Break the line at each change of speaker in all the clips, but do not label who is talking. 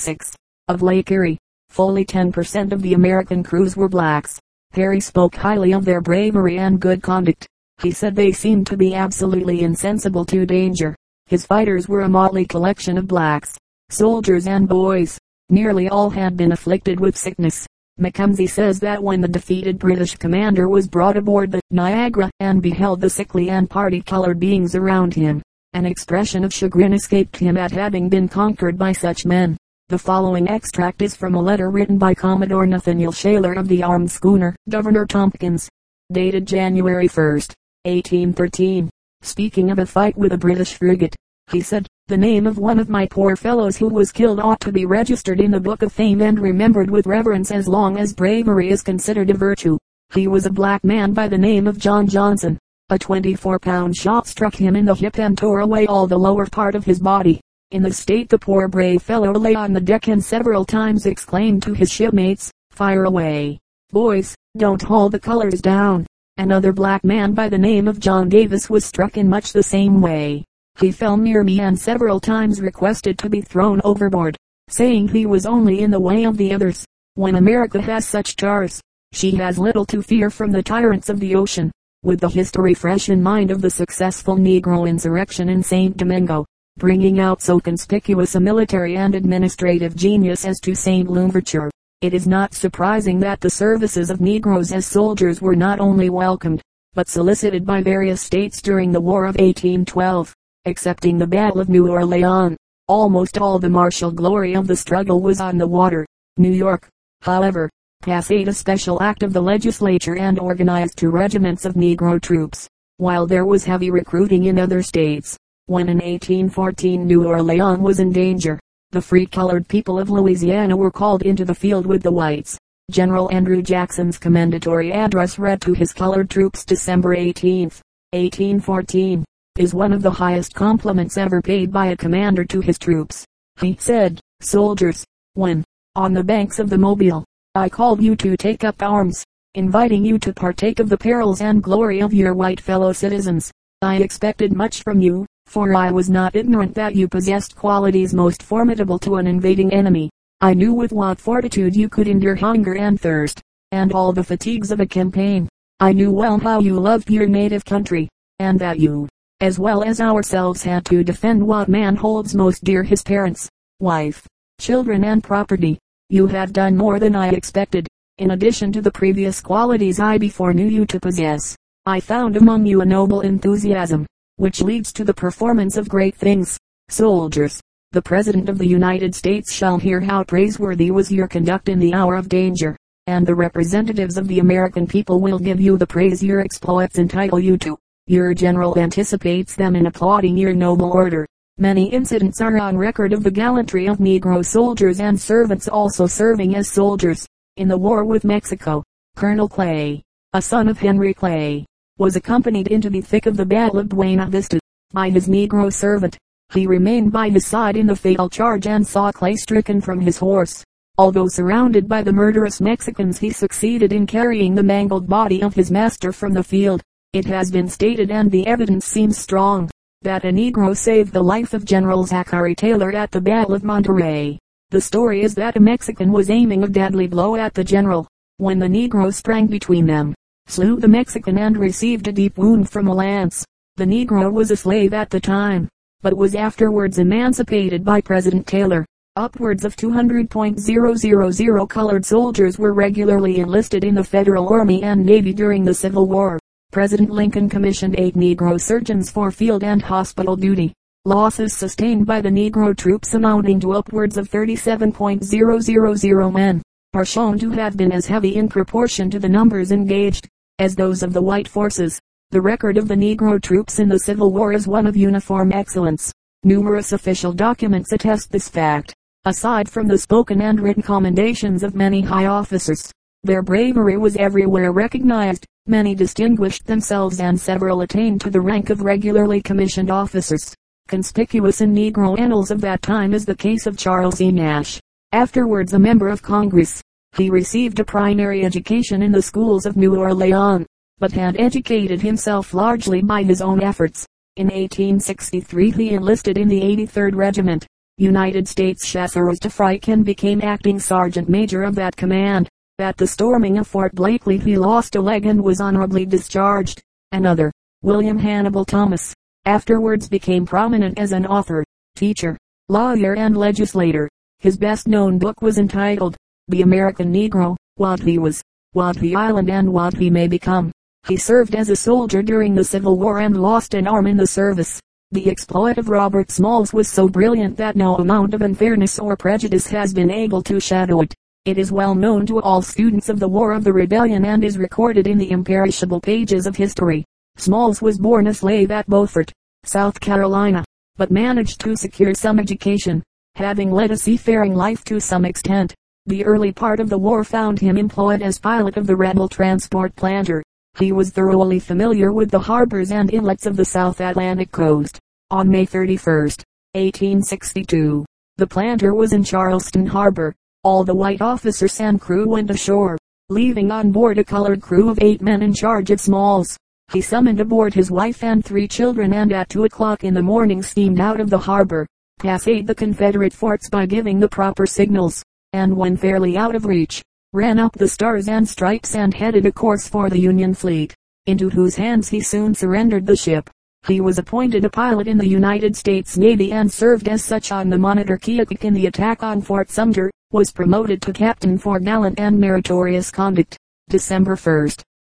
6. Of Lake Erie, fully 10% of the American crews were blacks. Perry spoke highly of their bravery and good conduct. He said they seemed to be absolutely insensible to danger. His fighters were a motley collection of blacks, soldiers and boys. Nearly all had been afflicted with sickness. Mackenzie says that when the defeated British commander was brought aboard the Niagara and beheld the sickly and party-colored beings around him, an expression of chagrin escaped him at having been conquered by such men. The following extract is from a letter written by Commodore Nathaniel Shaler of the armed schooner Governor Tompkins, dated January 1, 1813. Speaking of a fight with a British frigate, he said, the name of one of my poor fellows who was killed ought to be registered in the book of fame and remembered with reverence as long as bravery is considered a virtue. He was a black man by the name of John Johnson. A 24 pound shot struck him in the hip and tore away all the lower part of his body. In the state the poor brave fellow lay on the deck and several times exclaimed to his shipmates, fire away. Boys, don't haul the colors down. Another black man by the name of John Davis was struck in much the same way. He fell near me and several times requested to be thrown overboard, saying he was only in the way of the others. When America has such jars, she has little to fear from the tyrants of the ocean. With the history fresh in mind of the successful Negro insurrection in St. Domingo, bringing out so conspicuous a military and administrative genius as Toussaint Louverture. It is not surprising that the services of Negroes as soldiers were not only welcomed, but solicited by various states during the War of 1812. Excepting the Battle of New Orleans, almost all the martial glory of the struggle was on the water. New York, however, passed a special act of the legislature and organized two regiments of Negro troops, while there was heavy recruiting in other states. When in 1814 New Orleans was in danger, the free colored people of Louisiana were called into the field with the whites. General Andrew Jackson's commendatory address read to his colored troops December 18, 1814, is one of the highest compliments ever paid by a commander to his troops. He said, Soldiers, when, on the banks of the Mobile, I called you to take up arms, inviting you to partake of the perils and glory of your white fellow citizens, I expected much from you, for I was not ignorant that you possessed qualities most formidable to an invading enemy. I knew with what fortitude you could endure hunger and thirst, and all the fatigues of a campaign. I knew well how you loved your native country, and that you, as well as ourselves had to defend what man holds most dear his parents, wife, children and property. You have done more than I expected, in addition to the previous qualities I before knew you to possess. I found among you a noble enthusiasm, which leads to the performance of great things. Soldiers, the President of the United States shall hear how praiseworthy was your conduct in the hour of danger, and the representatives of the American people will give you the praise your exploits entitle you to. Your general anticipates them in applauding your noble order. Many incidents are on record of the gallantry of Negro soldiers and servants also serving as soldiers. In the war with Mexico, Colonel Clay, a son of Henry Clay, was accompanied into the thick of the battle of Buena Vista, by his negro servant. He remained by his side in the fatal charge and saw Clay stricken from his horse. Although surrounded by the murderous Mexicans he succeeded in carrying the mangled body of his master from the field. It has been stated and the evidence seems strong, that a Negro saved the life of General Zachary Taylor at the Battle of Monterey. The story is that a Mexican was aiming a deadly blow at the general, when the Negro sprang between them slew the Mexican and received a deep wound from a lance. The Negro was a slave at the time, but was afterwards emancipated by President Taylor. Upwards of 200.000 colored soldiers were regularly enlisted in the Federal Army and Navy during the Civil War. President Lincoln commissioned eight Negro surgeons for field and hospital duty. Losses sustained by the Negro troops amounting to upwards of 37.000 men, are shown to have been as heavy in proportion to the numbers engaged as those of the white forces. The record of the Negro troops in the Civil War is one of uniform excellence. Numerous official documents attest this fact. Aside from the spoken and written commendations of many high officers, their bravery was everywhere recognized. Many distinguished themselves and several attained to the rank of regularly commissioned officers. Conspicuous in Negro annals of that time is the case of Charles E. Nash, afterwards a member of Congress. He received a primary education in the schools of New Orleans, but had educated himself largely by his own efforts. In 1863 he enlisted in the 83rd Regiment. United States Chasseurs d'Afrique and became acting sergeant major of that command. At the storming of Fort Blakely he lost a leg and was honorably discharged. Another, William Hannibal Thomas, afterwards became prominent as an author, teacher, lawyer and legislator. His best known book was entitled, The American Negro, What He Was, What the Island and What He May Become. He served as a soldier during the Civil War and lost an arm in the service. The exploit of Robert Smalls was so brilliant that no amount of unfairness or prejudice has been able to shadow it. It is well known to all students of the War of the Rebellion and is recorded in the imperishable pages of history. Smalls was born a slave at Beaufort, South Carolina, but managed to secure some education, having led a seafaring life to some extent. The early part of the war found him employed as pilot of the rebel transport planter. He was thoroughly familiar with the harbors and inlets of the South Atlantic coast. On May 31, 1862, the planter was in Charleston harbor. All the white officers and crew went ashore, leaving on board a colored crew of eight men in charge of Smalls. He summoned aboard his wife and three children and at two o'clock in the morning steamed out of the harbor, passed the Confederate forts by giving the proper signals, and when fairly out of reach, ran up the stars and stripes and headed a course for the Union fleet, into whose hands he soon surrendered the ship. He was appointed a pilot in the United States Navy and served as such on the Monitor Keokuk in the attack on Fort Sumter, was promoted to captain for gallant and meritorious conduct, December 1,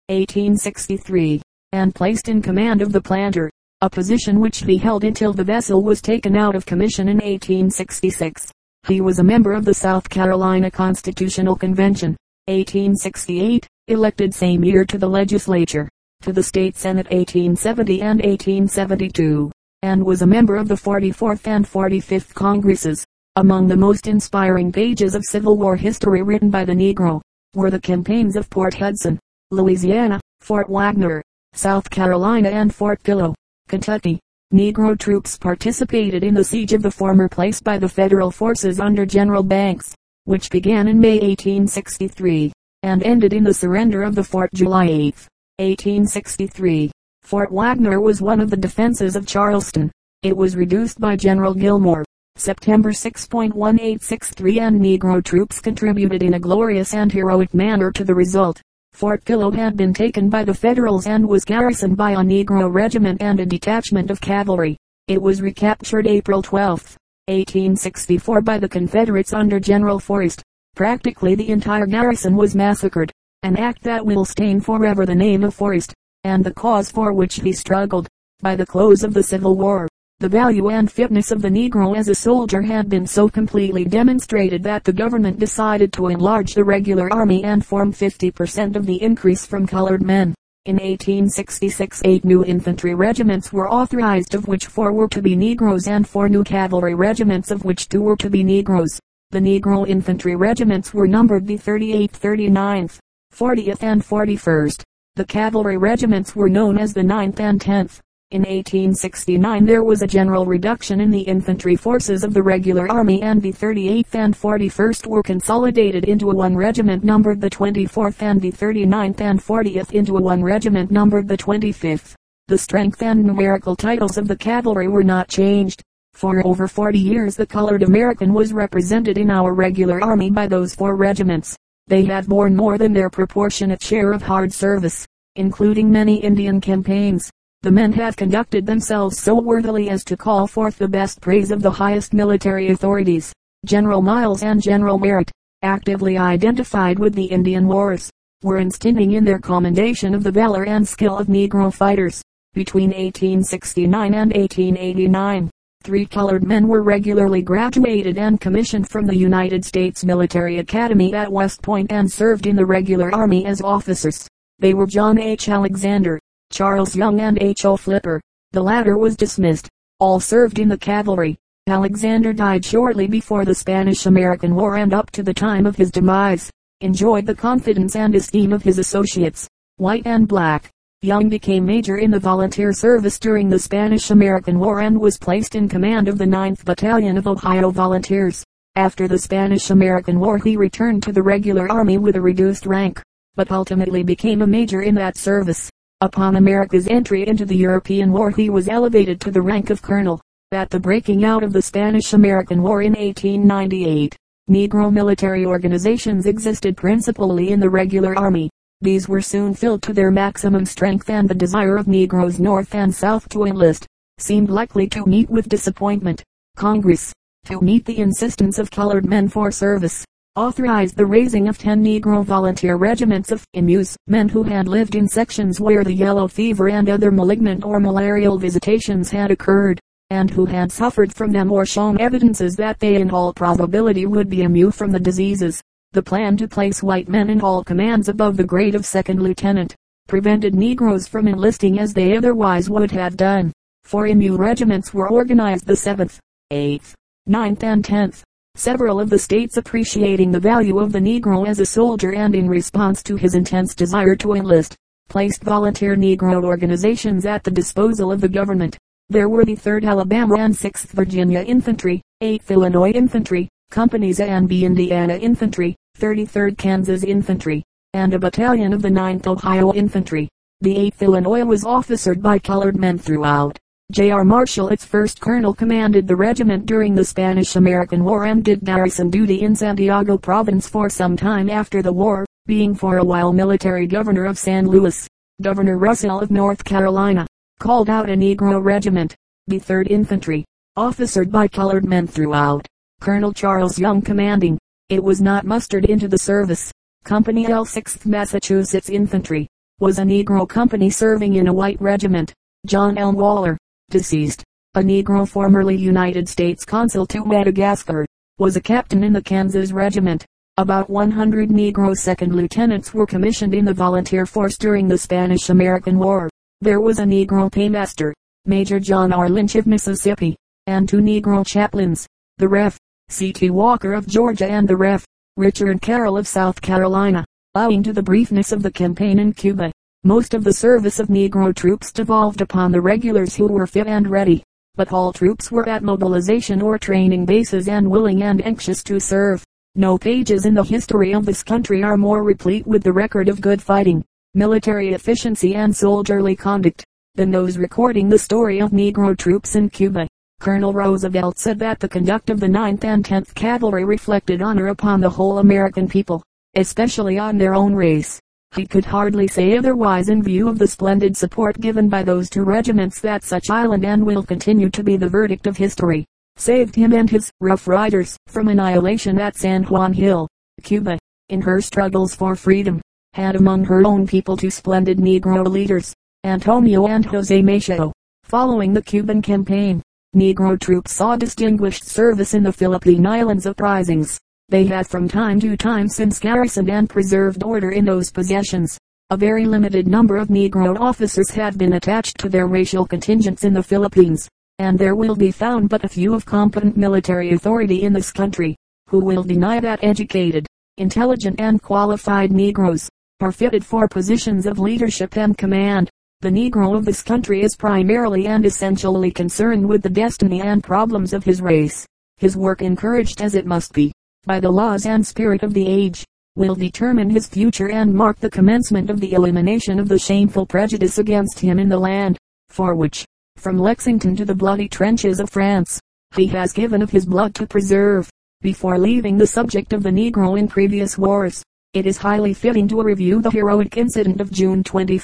1863, and placed in command of the planter, a position which he held until the vessel was taken out of commission in 1866. He was a member of the South Carolina Constitutional Convention, 1868, elected same year to the legislature, to the state senate 1870 and 1872, and was a member of the 44th and 45th Congresses. Among the most inspiring pages of Civil War history written by the Negro, were the campaigns of Port Hudson, Louisiana, Fort Wagner, South Carolina and Fort Pillow, Kentucky. Negro troops participated in the siege of the former place by the federal forces under General Banks, which began in May 1863, and ended in the surrender of the fort July 8, 1863. Fort Wagner was one of the defenses of Charleston. It was reduced by General Gillmore, September 6.1863 and Negro troops contributed in a glorious and heroic manner to the result. Fort Pillow had been taken by the Federals and was garrisoned by a Negro regiment and a detachment of cavalry. It was recaptured April 12, 1864 by the Confederates under General Forrest. Practically the entire garrison was massacred, an act that will stain forever the name of Forrest, and the cause for which he struggled. By the close of the Civil War, the value and fitness of the Negro as a soldier had been so completely demonstrated that the government decided to enlarge the regular army and form 50% of the increase from colored men. In 1866 eight new infantry regiments were authorized of which four were to be Negroes and four new cavalry regiments of which two were to be Negroes. The Negro infantry regiments were numbered the 38th, 39th, 40th and 41st. The cavalry regiments were known as the 9th and 10th. In 1869 there was a general reduction in the infantry forces of the regular army and the 38th and 41st were consolidated into a one regiment numbered the 24th and the 39th and 40th into a one regiment numbered the 25th. The strength and numerical titles of the cavalry were not changed. For over 40 years the colored American was represented in our regular army by those four regiments. They had borne more than their proportionate share of hard service, including many Indian campaigns the men have conducted themselves so worthily as to call forth the best praise of the highest military authorities. General Miles and General Merritt, actively identified with the Indian wars, were instinting in their commendation of the valor and skill of Negro fighters. Between 1869 and 1889, three colored men were regularly graduated and commissioned from the United States Military Academy at West Point and served in the regular army as officers. They were John H. Alexander, Charles Young and H. O. Flipper. The latter was dismissed. All served in the cavalry. Alexander died shortly before the Spanish-American War and up to the time of his demise, enjoyed the confidence and esteem of his associates, white and black. Young became major in the volunteer service during the Spanish-American War and was placed in command of the 9th Battalion of Ohio Volunteers. After the Spanish-American War he returned to the regular army with a reduced rank, but ultimately became a major in that service. Upon America's entry into the European war he was elevated to the rank of colonel. At the breaking out of the Spanish-American War in 1898, Negro military organizations existed principally in the regular army. These were soon filled to their maximum strength and the desire of Negroes North and South to enlist, seemed likely to meet with disappointment. Congress, to meet the insistence of colored men for service, authorized the raising of 10 Negro volunteer regiments of immunes, men who had lived in sections where the yellow fever and other malignant or malarial visitations had occurred and who had suffered from them or shown evidences that they in all probability would be immune from the diseases. The plan to place white men in all commands above the grade of second lieutenant, prevented Negroes from enlisting as they otherwise would have done. Four immune regiments were organized the 7th, 8th, 9th and 10th. Several of the states appreciating the value of the Negro as a soldier and in response to his intense desire to enlist, placed volunteer Negro organizations at the disposal of the government. There were the 3rd Alabama and 6th Virginia Infantry, 8th Illinois Infantry, Companies A and B Indiana Infantry, 33rd Kansas Infantry, and a battalion of the 9th Ohio Infantry. The 8th Illinois was officered by colored men throughout. J.R. Marshall, its first colonel, commanded the regiment during the Spanish-American War and did garrison duty in Santiago province for some time after the war, being for a while military governor of San Luis. Governor Russell of North Carolina, called out a Negro regiment, the 3rd Infantry, officered by colored men throughout. Colonel Charles Young commanding. It was not mustered into the service. Company L 6th Massachusetts Infantry was a Negro company serving in a white regiment. John L. Waller, deceased, a Negro formerly United States Consul to Madagascar, was a captain in the Kansas Regiment. About 100 Negro second lieutenants were commissioned in the volunteer force during the Spanish-American War. There was a Negro paymaster, Major John R. Lynch of Mississippi, and two Negro chaplains, the Ref. C.T. Walker of Georgia and the Ref. Richard Carroll of South Carolina. Owing to the briefness of the campaign in Cuba, most of the service of Negro troops devolved upon the regulars who were fit and ready. But all troops were at mobilization or training bases and willing and anxious to serve. No pages in the history of this country are more replete with the record of good fighting military efficiency and soldierly conduct, than those recording the story of Negro troops in Cuba. Colonel Roosevelt said that the conduct of the 9th and 10th Cavalry reflected honor upon the whole American people, especially on their own race. He could hardly say otherwise in view of the splendid support given by those two regiments that such island and will continue to be the verdict of history, saved him and his Rough Riders from annihilation at San Juan Hill, Cuba, in her struggles for freedom had among her own people two splendid Negro leaders, Antonio and Jose Machado. Following the Cuban campaign, Negro troops saw distinguished service in the Philippine Islands uprisings. They have from time to time since garrisoned and preserved order in those possessions. A very limited number of Negro officers have been attached to their racial contingents in the Philippines, and there will be found but a few of competent military authority in this country, who will deny that educated, intelligent and qualified Negroes, are fitted for positions of leadership and command. The Negro of this country is primarily and essentially concerned with the destiny and problems of his race. His work encouraged as it must be, by the laws and spirit of the age, will determine his future and mark the commencement of the elimination of the shameful prejudice against him in the land, for which, from Lexington to the bloody trenches of France, he has given of his blood to preserve. Before leaving the subject of the Negro in previous wars, it is highly fitting to review the heroic incident of June 21,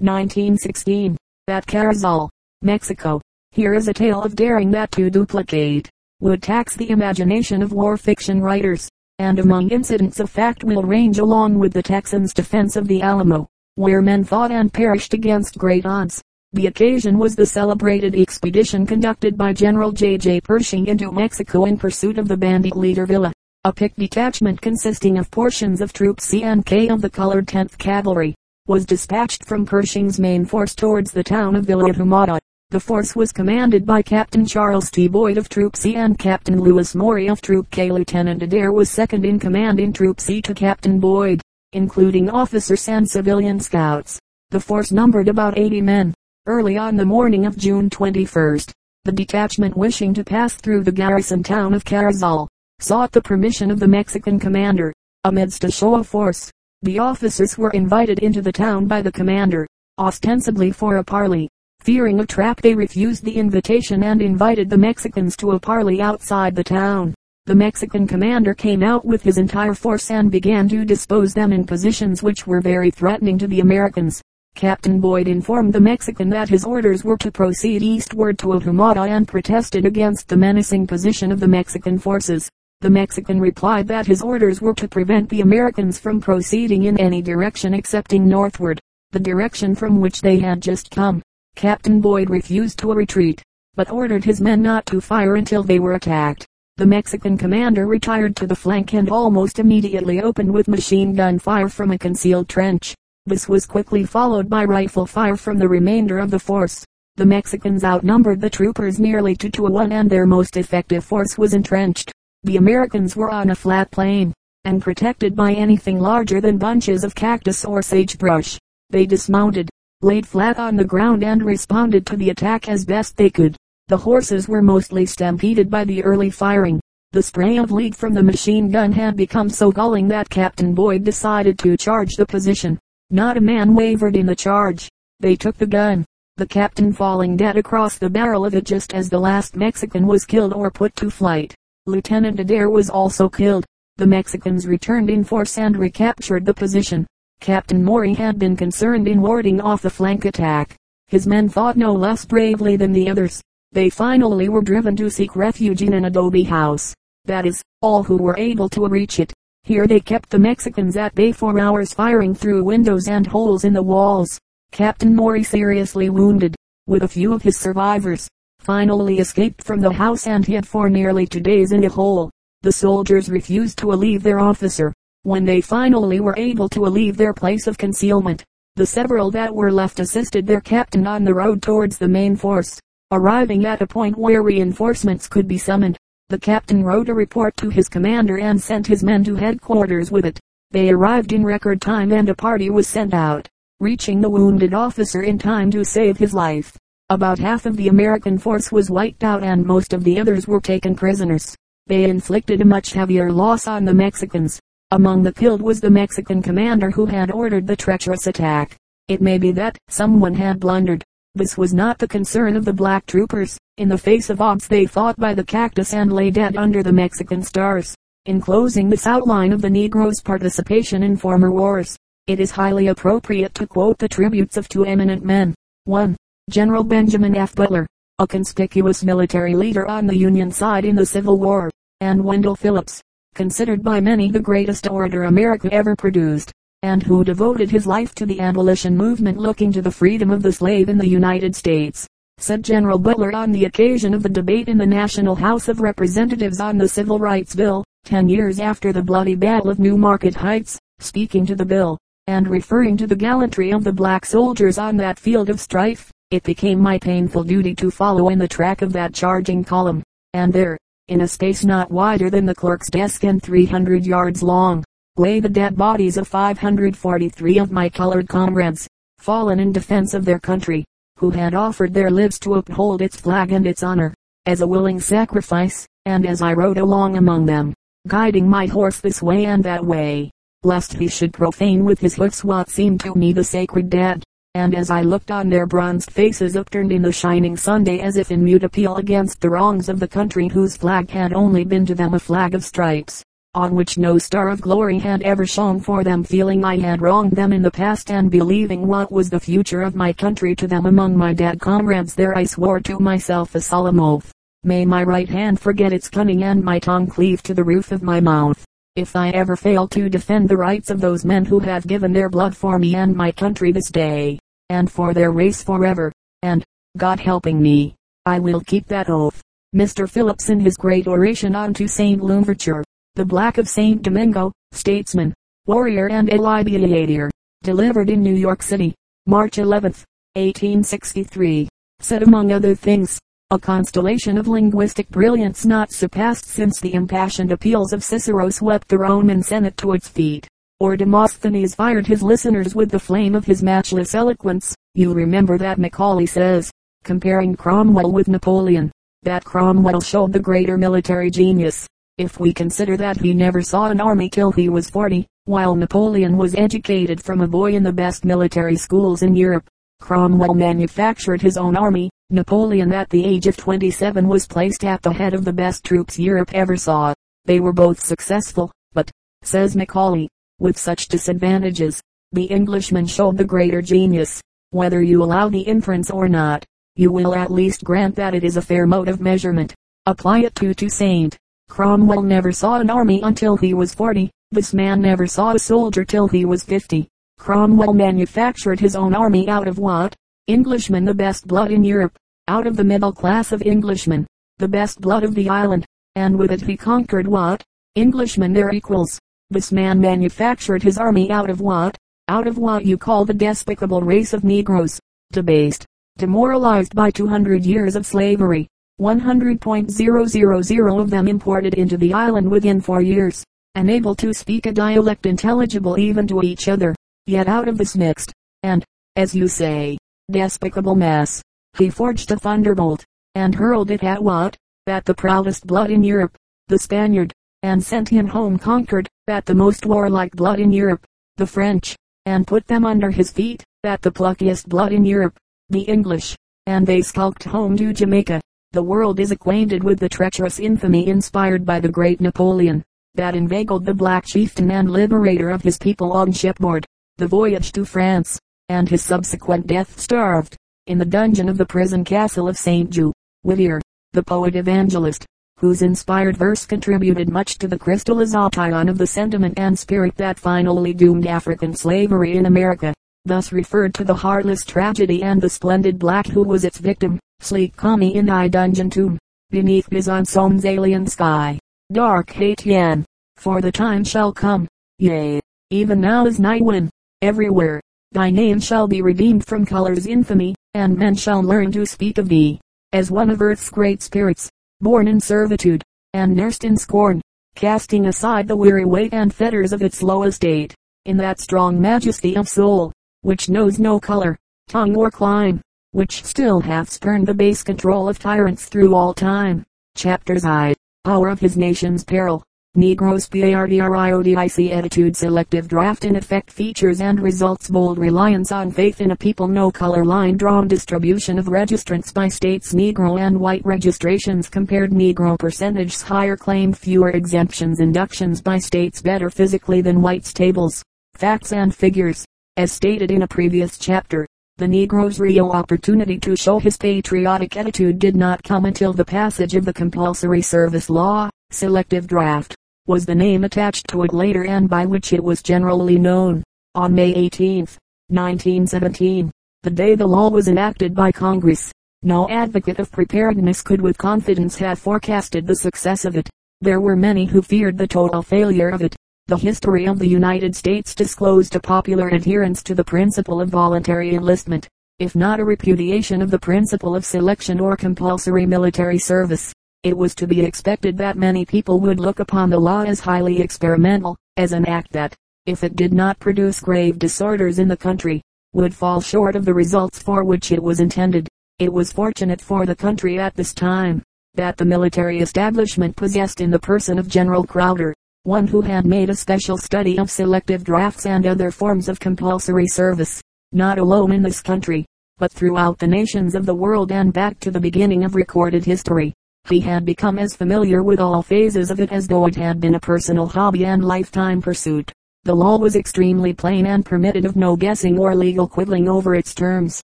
1916, at Carrizal, Mexico. Here is a tale of daring that to duplicate would tax the imagination of war fiction writers, and among incidents of fact will range along with the Texans' defense of the Alamo, where men fought and perished against great odds. The occasion was the celebrated expedition conducted by General J. J. Pershing into Mexico in pursuit of the bandit leader Villa. A picked detachment consisting of portions of Troop C and K of the colored 10th Cavalry, was dispatched from Pershing's main force towards the town of Villa Ahumada. The force was commanded by Captain Charles T. Boyd of Troop C and Captain Lewis Morey of Troop K. Lieutenant Adair was second in command in Troop C to Captain Boyd, including officers and civilian scouts. The force numbered about 80 men. Early on the morning of June 21st, the detachment wishing to pass through the garrison town of Carrizal, sought the permission of the Mexican commander. Amidst a show of force, the officers were invited into the town by the commander, ostensibly for a parley. Fearing a trap they refused the invitation and invited the Mexicans to a parley outside the town. The Mexican commander came out with his entire force and began to dispose them in positions which were very threatening to the Americans. Captain Boyd informed the Mexican that his orders were to proceed eastward to Ahumada and protested against the menacing position of the Mexican forces. The Mexican replied that his orders were to prevent the Americans from proceeding in any direction excepting northward, the direction from which they had just come. Captain Boyd refused to retreat, but ordered his men not to fire until they were attacked. The Mexican commander retired to the flank and almost immediately opened with machine gun fire from a concealed trench. This was quickly followed by rifle fire from the remainder of the force. The Mexicans outnumbered the troopers nearly two to one and their most effective force was entrenched. The Americans were on a flat plain, and protected by anything larger than bunches of cactus or sagebrush. They dismounted, laid flat on the ground and responded to the attack as best they could. The horses were mostly stampeded by the early firing. The spray of lead from the machine gun had become so galling that Captain Boyd decided to charge the position. Not a man wavered in the charge. They took the gun, the captain falling dead across the barrel of it just as the last Mexican was killed or put to flight. Lieutenant Adair was also killed. The Mexicans returned in force and recaptured the position. Captain Morey had been concerned in warding off the flank attack. His men fought no less bravely than the others. They finally were driven to seek refuge in an adobe house. That is, all who were able to reach it. Here they kept the Mexicans at bay for hours firing through windows and holes in the walls. Captain Morey seriously wounded, with a few of his survivors, finally escaped from the house and hid for nearly two days in a hole. The soldiers refused to relieve their officer. When they finally were able to leave their place of concealment, the several that were left assisted their captain on the road towards the main force. Arriving at a point where reinforcements could be summoned, the captain wrote a report to his commander and sent his men to headquarters with it. They arrived in record time and a party was sent out, reaching the wounded officer in time to save his life. About half of the American force was wiped out and most of the others were taken prisoners. They inflicted a much heavier loss on the Mexicans. Among the killed was the Mexican commander who had ordered the treacherous attack. It may be that someone had blundered. This was not the concern of the black troopers. In the face of odds they fought by the cactus and lay dead under the Mexican stars. In closing this outline of the Negro's participation in former wars, it is highly appropriate to quote the tributes of two eminent men. 1. General Benjamin F. Butler, a conspicuous military leader on the Union side in the Civil War, and Wendell Phillips, considered by many the greatest orator America ever produced, and who devoted his life to the abolition movement looking to the freedom of the slave in the United States, said General Butler on the occasion of the debate in the National House of Representatives on the Civil Rights Bill, ten years after the bloody Battle of New Market Heights, speaking to the bill, and referring to the gallantry of the black soldiers on that field of strife. It became my painful duty to follow in the track of that charging column, and there, in a space not wider than the clerk's desk and 300 yards long, lay the dead bodies of 543 of my colored comrades, fallen in defense of their country, who had offered their lives to uphold its flag and its honor, as a willing sacrifice, and as I rode along among them, guiding my horse this way and that way, lest he should profane with his hoofs what seemed to me the sacred dead, and as I looked on their bronzed faces upturned in the shining Sunday as if in mute appeal against the wrongs of the country whose flag had only been to them a flag of stripes, on which no star of glory had ever shone for them feeling I had wronged them in the past and believing what was the future of my country to them among my dead comrades there I swore to myself a solemn oath. May my right hand forget its cunning and my tongue cleave to the roof of my mouth. If I ever fail to defend the rights of those men who have given their blood for me and my country this day, and for their race forever, and, God helping me, I will keep that oath. Mr. Phillips in his great oration on Toussaint Louverture, the Black of St. Domingo, statesman, warrior and alleviator, delivered in New York City, March 11, 1863, said among other things, a constellation of linguistic brilliance not surpassed since the impassioned appeals of Cicero swept the Roman Senate to its feet, or Demosthenes fired his listeners with the flame of his matchless eloquence. You remember that Macaulay says, comparing Cromwell with Napoleon, that Cromwell showed the greater military genius. If we consider that he never saw an army till he was 40, while Napoleon was educated from a boy in the best military schools in Europe, Cromwell manufactured his own army. Napoleon at the age of 27 was placed at the head of the best troops Europe ever saw. They were both successful, but, says Macaulay, with such disadvantages, the Englishman showed the greater genius. Whether you allow the inference or not, you will at least grant that it is a fair mode of measurement. Apply it to Toussaint. Cromwell never saw an army until he was 40. This man never saw a soldier till he was 50. Cromwell manufactured his own army out of what? Englishmen the best blood in Europe. Out of the middle class of Englishmen. The best blood of the island. And with it he conquered what? Englishmen their equals. This man manufactured his army out of what? out of what you call the despicable race of Negroes, debased, demoralized by 200 years of slavery, 100.000 of them imported into the island within four years, unable to speak a dialect intelligible even to each other, yet out of this mixed, and, as you say, despicable mass, he forged a thunderbolt, and hurled it at what? At the proudest blood in Europe, the Spaniard, and sent him home conquered, at the most warlike blood in Europe, the French and put them under his feet, that the pluckiest blood in Europe, the English, and they skulked home to Jamaica. The world is acquainted with the treacherous infamy inspired by the great Napoleon, that inveigled the black chieftain and liberator of his people on shipboard, the voyage to France, and his subsequent death starved, in the dungeon of the prison castle of St. Joux. Whittier, the poet evangelist, whose inspired verse contributed much to the crystallization of the sentiment and spirit that finally doomed African slavery in America, thus referred to the heartless tragedy and the splendid black who was its victim, sleek Connie in thy dungeon tomb, beneath Besançon's alien sky. Dark Haitian, for the time shall come, yea, even now is night when, everywhere, thy name shall be redeemed from color's infamy, and men shall learn to speak of thee, as one of earth's great spirits born in servitude, and nursed in scorn, casting aside the weary weight and fetters of its low estate, in that strong majesty of soul, which knows no color, tongue or clime, which still hath spurned the base control of tyrants through all time. Chapters I. Power of his nation's peril. Negroes PARDRIODIC attitude selective draft in effect features and results bold reliance on faith in a people no color line drawn distribution of registrants by states Negro and white registrations compared Negro percentages higher claim fewer exemptions inductions by states better physically than whites tables, facts and figures, as stated in a previous chapter. The Negro's real opportunity to show his patriotic attitude did not come until the passage of the compulsory service law, selective draft was the name attached to it later and by which it was generally known. On May 18, 1917, the day the law was enacted by Congress, no advocate of preparedness could with confidence have forecasted the success of it. There were many who feared the total failure of it. The history of the United States disclosed a popular adherence to the principle of voluntary enlistment, if not a repudiation of the principle of selection or compulsory military service. It was to be expected that many people would look upon the law as highly experimental, as an act that, if it did not produce grave disorders in the country, would fall short of the results for which it was intended. It was fortunate for the country at this time, that the military establishment possessed in the person of General Crowder, one who had made a special study of selective drafts and other forms of compulsory service, not alone in this country, but throughout the nations of the world and back to the beginning of recorded history. He had become as familiar with all phases of it as though it had been a personal hobby and lifetime pursuit. The law was extremely plain and permitted of no guessing or legal quibbling over its terms.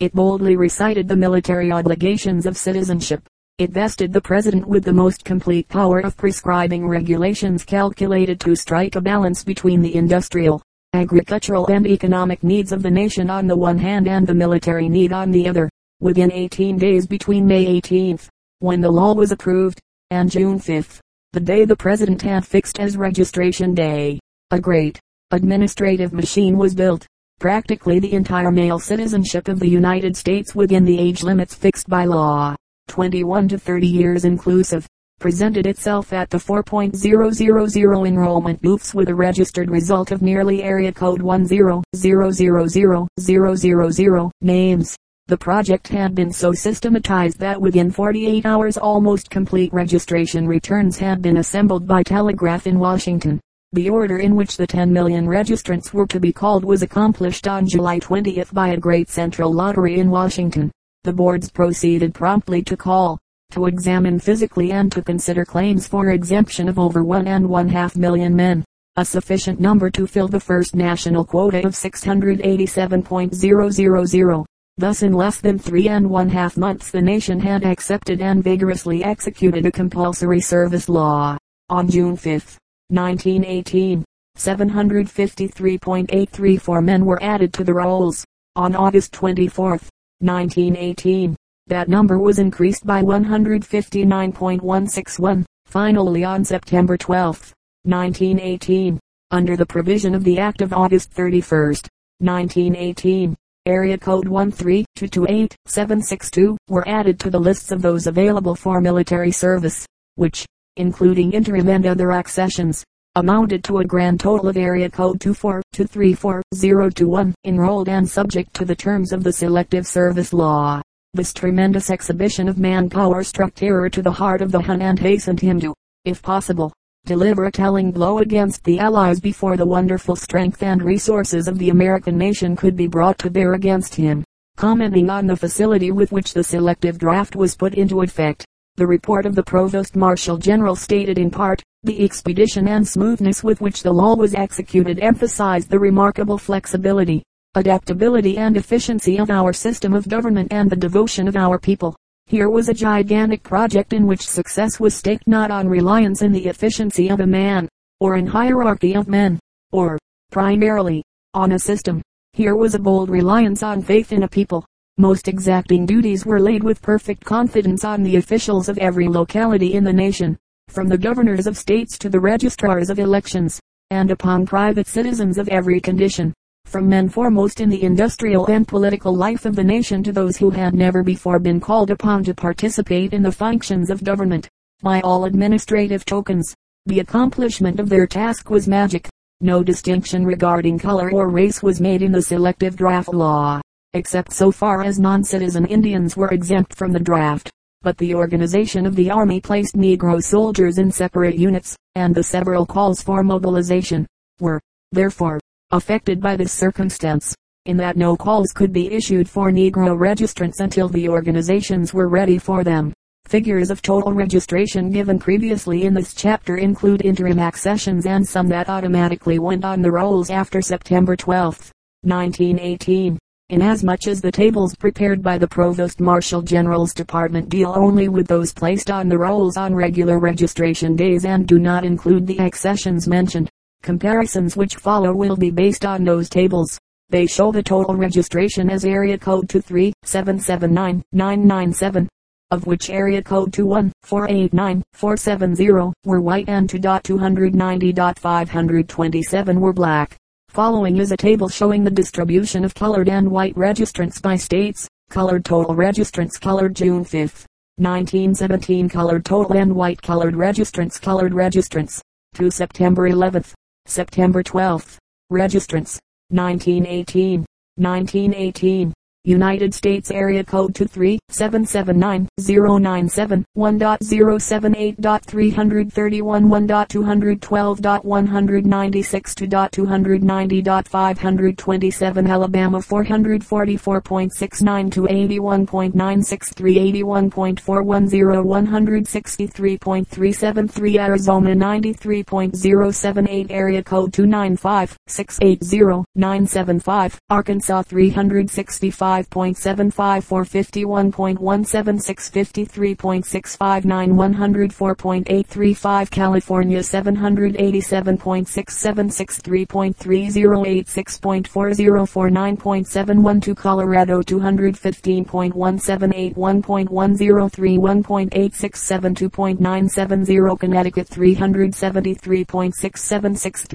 It boldly recited the military obligations of citizenship. It vested the president with the most complete power of prescribing regulations calculated to strike a balance between the industrial, agricultural and economic needs of the nation on the one hand and the military need on the other. Within 18 days between May 18th when the law was approved, and June 5, the day the president had fixed as registration day, a great administrative machine was built. Practically the entire male citizenship of the United States within the age limits fixed by law, 21 to 30 years inclusive, presented itself at the 4.000 enrollment booths with a registered result of nearly area code 10000000 names. The project had been so systematized that within 48 hours almost complete registration returns had been assembled by telegraph in Washington. The order in which the 10 million registrants were to be called was accomplished on July 20th by a great central lottery in Washington. The boards proceeded promptly to call, to examine physically and to consider claims for exemption of over one and one half million men, a sufficient number to fill the first national quota of 687.000. Thus in less than three and one half months the nation had accepted and vigorously executed a compulsory service law. On June 5, 1918, 753.834 men were added to the rolls. On August 24, 1918, that number was increased by 159.161. Finally on September 12, 1918, under the provision of the Act of August 31, 1918, area code 13228-762 were added to the lists of those available for military service, which, including interim and other accessions, amounted to a grand total of area code 24234-021 enrolled and subject to the terms of the selective service law. This tremendous exhibition of manpower struck terror to the heart of the Hun and hastened him to, if possible, deliver a telling blow against the Allies before the wonderful strength and resources of the American nation could be brought to bear against him. Commenting on the facility with which the selective draft was put into effect, the report of the Provost Marshal General stated in part, the expedition and smoothness with which the law was executed emphasized the remarkable flexibility, adaptability and efficiency of our system of government and the devotion of our people. Here was a gigantic project in which success was staked not on reliance in the efficiency of a man, or in hierarchy of men, or, primarily, on a system. Here was a bold reliance on faith in a people. Most exacting duties were laid with perfect confidence on the officials of every locality in the nation, from the governors of states to the registrars of elections, and upon private citizens of every condition from men foremost in the industrial and political life of the nation to those who had never before been called upon to participate in the functions of government. By all administrative tokens, the accomplishment of their task was magic. No distinction regarding color or race was made in the selective draft law, except so far as non-citizen Indians were exempt from the draft. But the organization of the army placed Negro soldiers in separate units, and the several calls for mobilization were, therefore, affected by this circumstance, in that no calls could be issued for Negro registrants until the organizations were ready for them. Figures of total registration given previously in this chapter include interim accessions and some that automatically went on the rolls after September 12, 1918. Inasmuch as the tables prepared by the Provost Marshal General's Department deal only with those placed on the rolls on regular registration days and do not include the accessions mentioned, Comparisons which follow will be based on those tables. They show the total registration as area code 23779-997, of which area code 21489-470 were white and 2.290.527 were black. Following is a table showing the distribution of colored and white registrants by states. Colored total registrants colored June 5, 1917 colored total and white colored registrants colored registrants to September 11, September 12. Registrants. 1918. 1918. United States area code 23779-097-1.078.331 1.212.196 2.290.527 Alabama 444.69 to 81.963 81.410 163.373 Arizona 93.078 area code 295 680 975 Arkansas 365 5.75 for 51.176 53.659 104.835 California 787.6763.3086.4049.712 Colorado 215.178 1.103 1.867 2.970 Connecticut 373.676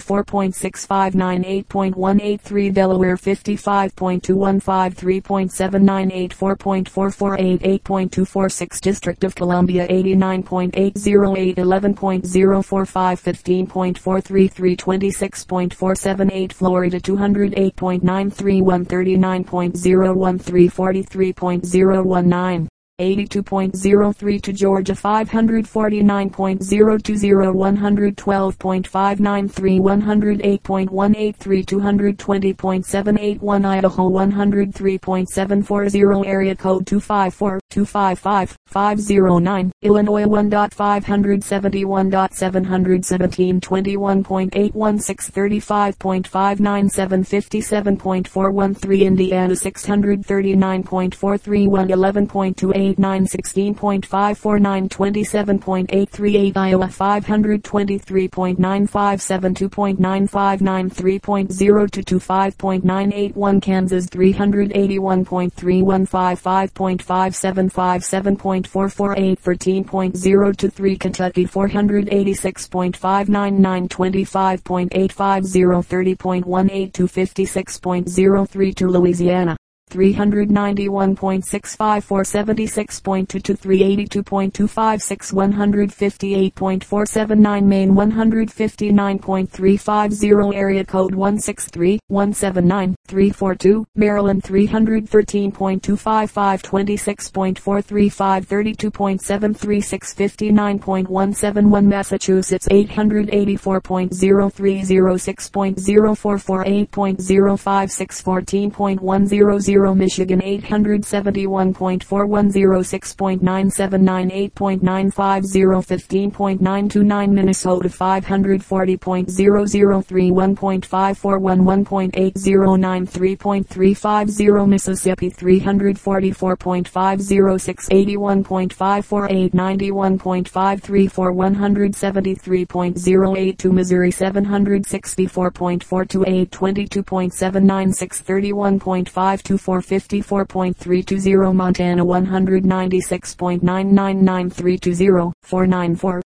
3.5244 4.6598 8.183 Delaware 55. 3.215 3.798 4.4488 District of Columbia 89.808 11.045 15.433 26.478 Florida 208.93 139.013 43.019 82.03 to Georgia 549.020 112.593 108.183 220.781 Idaho 103.740 area code 254 255 509 Illinois 1.571.717 21.816 35.597 57.413 Indiana 639.431 11.28 9 16.549 27.838 Iowa 523.957 2.95 3.0 5.981 Kansas 381.315 5.575 7.448 13.0 to 3 Kentucky 486.599 25.850 30.18 to 56.03 to Louisiana 391.654 76.2 to 382.256 158.479 Maine 159.350 area code 163 179 342 Maryland 313.255 26.435 32.736 59.171 Massachusetts 884.030 6.044 8.056 14.100 Michigan 871.4106.979 8.950 15.929 Minnesota 540.003 1.541 1.809 3.350 Mississippi 344.506 81.548 91.534 173.082 Missouri 764.428 22.796 31.524 454.320 Montana 196.999320 494